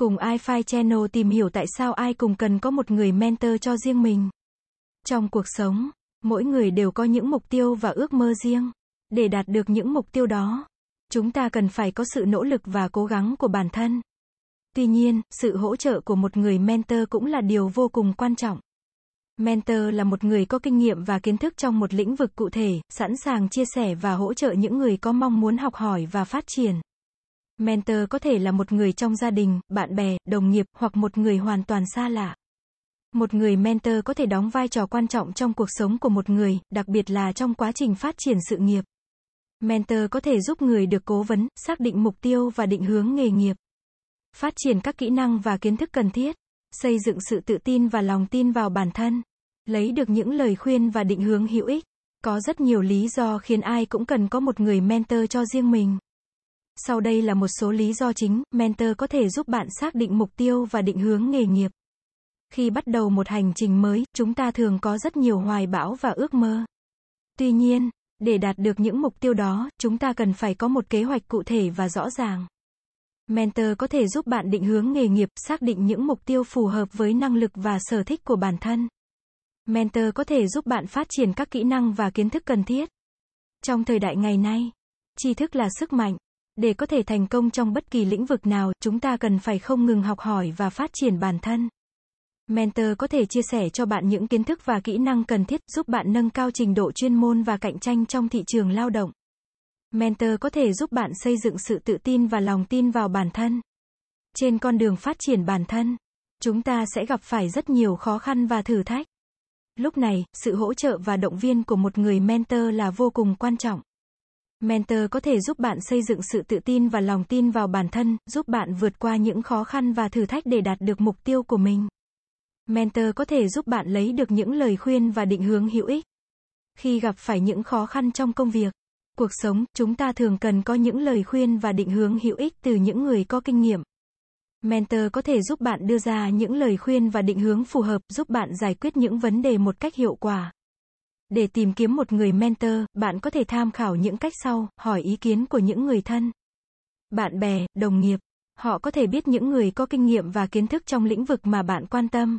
Cùng iFi Channel tìm hiểu tại sao ai cùng cần có một người mentor cho riêng mình. Trong cuộc sống, mỗi người đều có những mục tiêu và ước mơ riêng. Để đạt được những mục tiêu đó, chúng ta cần phải có sự nỗ lực và cố gắng của bản thân. Tuy nhiên, sự hỗ trợ của một người mentor cũng là điều vô cùng quan trọng. Mentor là một người có kinh nghiệm và kiến thức trong một lĩnh vực cụ thể, sẵn sàng chia sẻ và hỗ trợ những người có mong muốn học hỏi và phát triển. Mentor có thể là một người trong gia đình, bạn bè, đồng nghiệp hoặc một người hoàn toàn xa lạ. Một người mentor có thể đóng vai trò quan trọng trong cuộc sống của một người, đặc biệt là trong quá trình phát triển sự nghiệp. Mentor có thể giúp người được cố vấn, xác định mục tiêu và định hướng nghề nghiệp. Phát triển các kỹ năng và kiến thức cần thiết. Xây dựng sự tự tin và lòng tin vào bản thân. Lấy được những lời khuyên và định hướng hữu ích. Có rất nhiều lý do khiến ai cũng cần có một người mentor cho riêng mình. Sau đây là một số lý do chính, mentor có thể giúp bạn xác định mục tiêu và định hướng nghề nghiệp. Khi bắt đầu một hành trình mới, chúng ta thường có rất nhiều hoài bão và ước mơ. Tuy nhiên, để đạt được những mục tiêu đó, chúng ta cần phải có một kế hoạch cụ thể và rõ ràng. Mentor có thể giúp bạn định hướng nghề nghiệp, xác định những mục tiêu phù hợp với năng lực và sở thích của bản thân. Mentor có thể giúp bạn phát triển các kỹ năng và kiến thức cần thiết. Trong thời đại ngày nay, tri thức là sức mạnh. Để có thể thành công trong bất kỳ lĩnh vực nào, chúng ta cần phải không ngừng học hỏi và phát triển bản thân. Mentor có thể chia sẻ cho bạn những kiến thức và kỹ năng cần thiết giúp bạn nâng cao trình độ chuyên môn và cạnh tranh trong thị trường lao động. Mentor có thể giúp bạn xây dựng sự tự tin và lòng tin vào bản thân. Trên con đường phát triển bản thân, chúng ta sẽ gặp phải rất nhiều khó khăn và thử thách. Lúc này, sự hỗ trợ và động viên của một người mentor là vô cùng quan trọng. Mentor có thể giúp bạn xây dựng sự tự tin và lòng tin vào bản thân, giúp bạn vượt qua những khó khăn và thử thách để đạt được mục tiêu của mình. Mentor có thể giúp bạn lấy được những lời khuyên và định hướng hữu ích. Khi gặp phải những khó khăn trong công việc, cuộc sống, chúng ta thường cần có những lời khuyên và định hướng hữu ích từ những người có kinh nghiệm. Mentor có thể giúp bạn đưa ra những lời khuyên và định hướng phù hợp, giúp bạn giải quyết những vấn đề một cách hiệu quả. Để tìm kiếm một người mentor, bạn có thể tham khảo những cách sau, hỏi ý kiến của những người thân, bạn bè, đồng nghiệp. Họ có thể biết những người có kinh nghiệm và kiến thức trong lĩnh vực mà bạn quan tâm.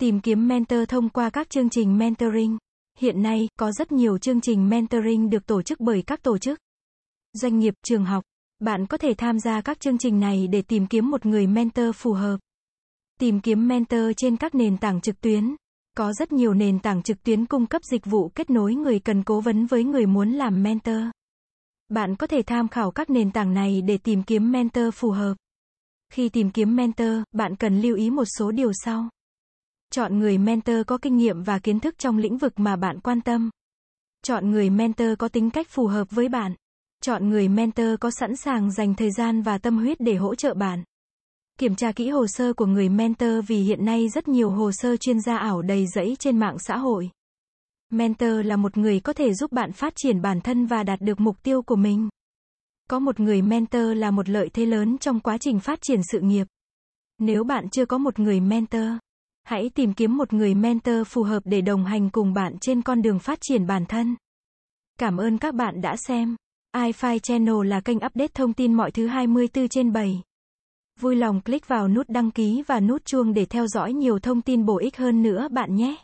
Tìm kiếm mentor thông qua các chương trình mentoring. Hiện nay, có rất nhiều chương trình mentoring được tổ chức bởi các tổ chức, doanh nghiệp, trường học. Bạn có thể tham gia các chương trình này để tìm kiếm một người mentor phù hợp. Tìm kiếm mentor trên các nền tảng trực tuyến. Có rất nhiều nền tảng trực tuyến cung cấp dịch vụ kết nối người cần cố vấn với người muốn làm mentor. Bạn có thể tham khảo các nền tảng này để tìm kiếm mentor phù hợp. Khi tìm kiếm mentor, bạn cần lưu ý một số điều sau. Chọn người mentor có kinh nghiệm và kiến thức trong lĩnh vực mà bạn quan tâm. Chọn người mentor có tính cách phù hợp với bạn. Chọn người mentor có sẵn sàng dành thời gian và tâm huyết để hỗ trợ bạn. Kiểm tra kỹ hồ sơ của người mentor vì hiện nay rất nhiều hồ sơ chuyên gia ảo đầy rẫy trên mạng xã hội. Mentor là một người có thể giúp bạn phát triển bản thân và đạt được mục tiêu của mình. Có một người mentor là một lợi thế lớn trong quá trình phát triển sự nghiệp. Nếu bạn chưa có một người mentor, hãy tìm kiếm một người mentor phù hợp để đồng hành cùng bạn trên con đường phát triển bản thân. Cảm ơn các bạn đã xem. iFi Channel là kênh update thông tin mọi thứ 24 trên 7. Vui lòng click vào nút đăng ký và nút chuông để theo dõi nhiều thông tin bổ ích hơn nữa bạn nhé.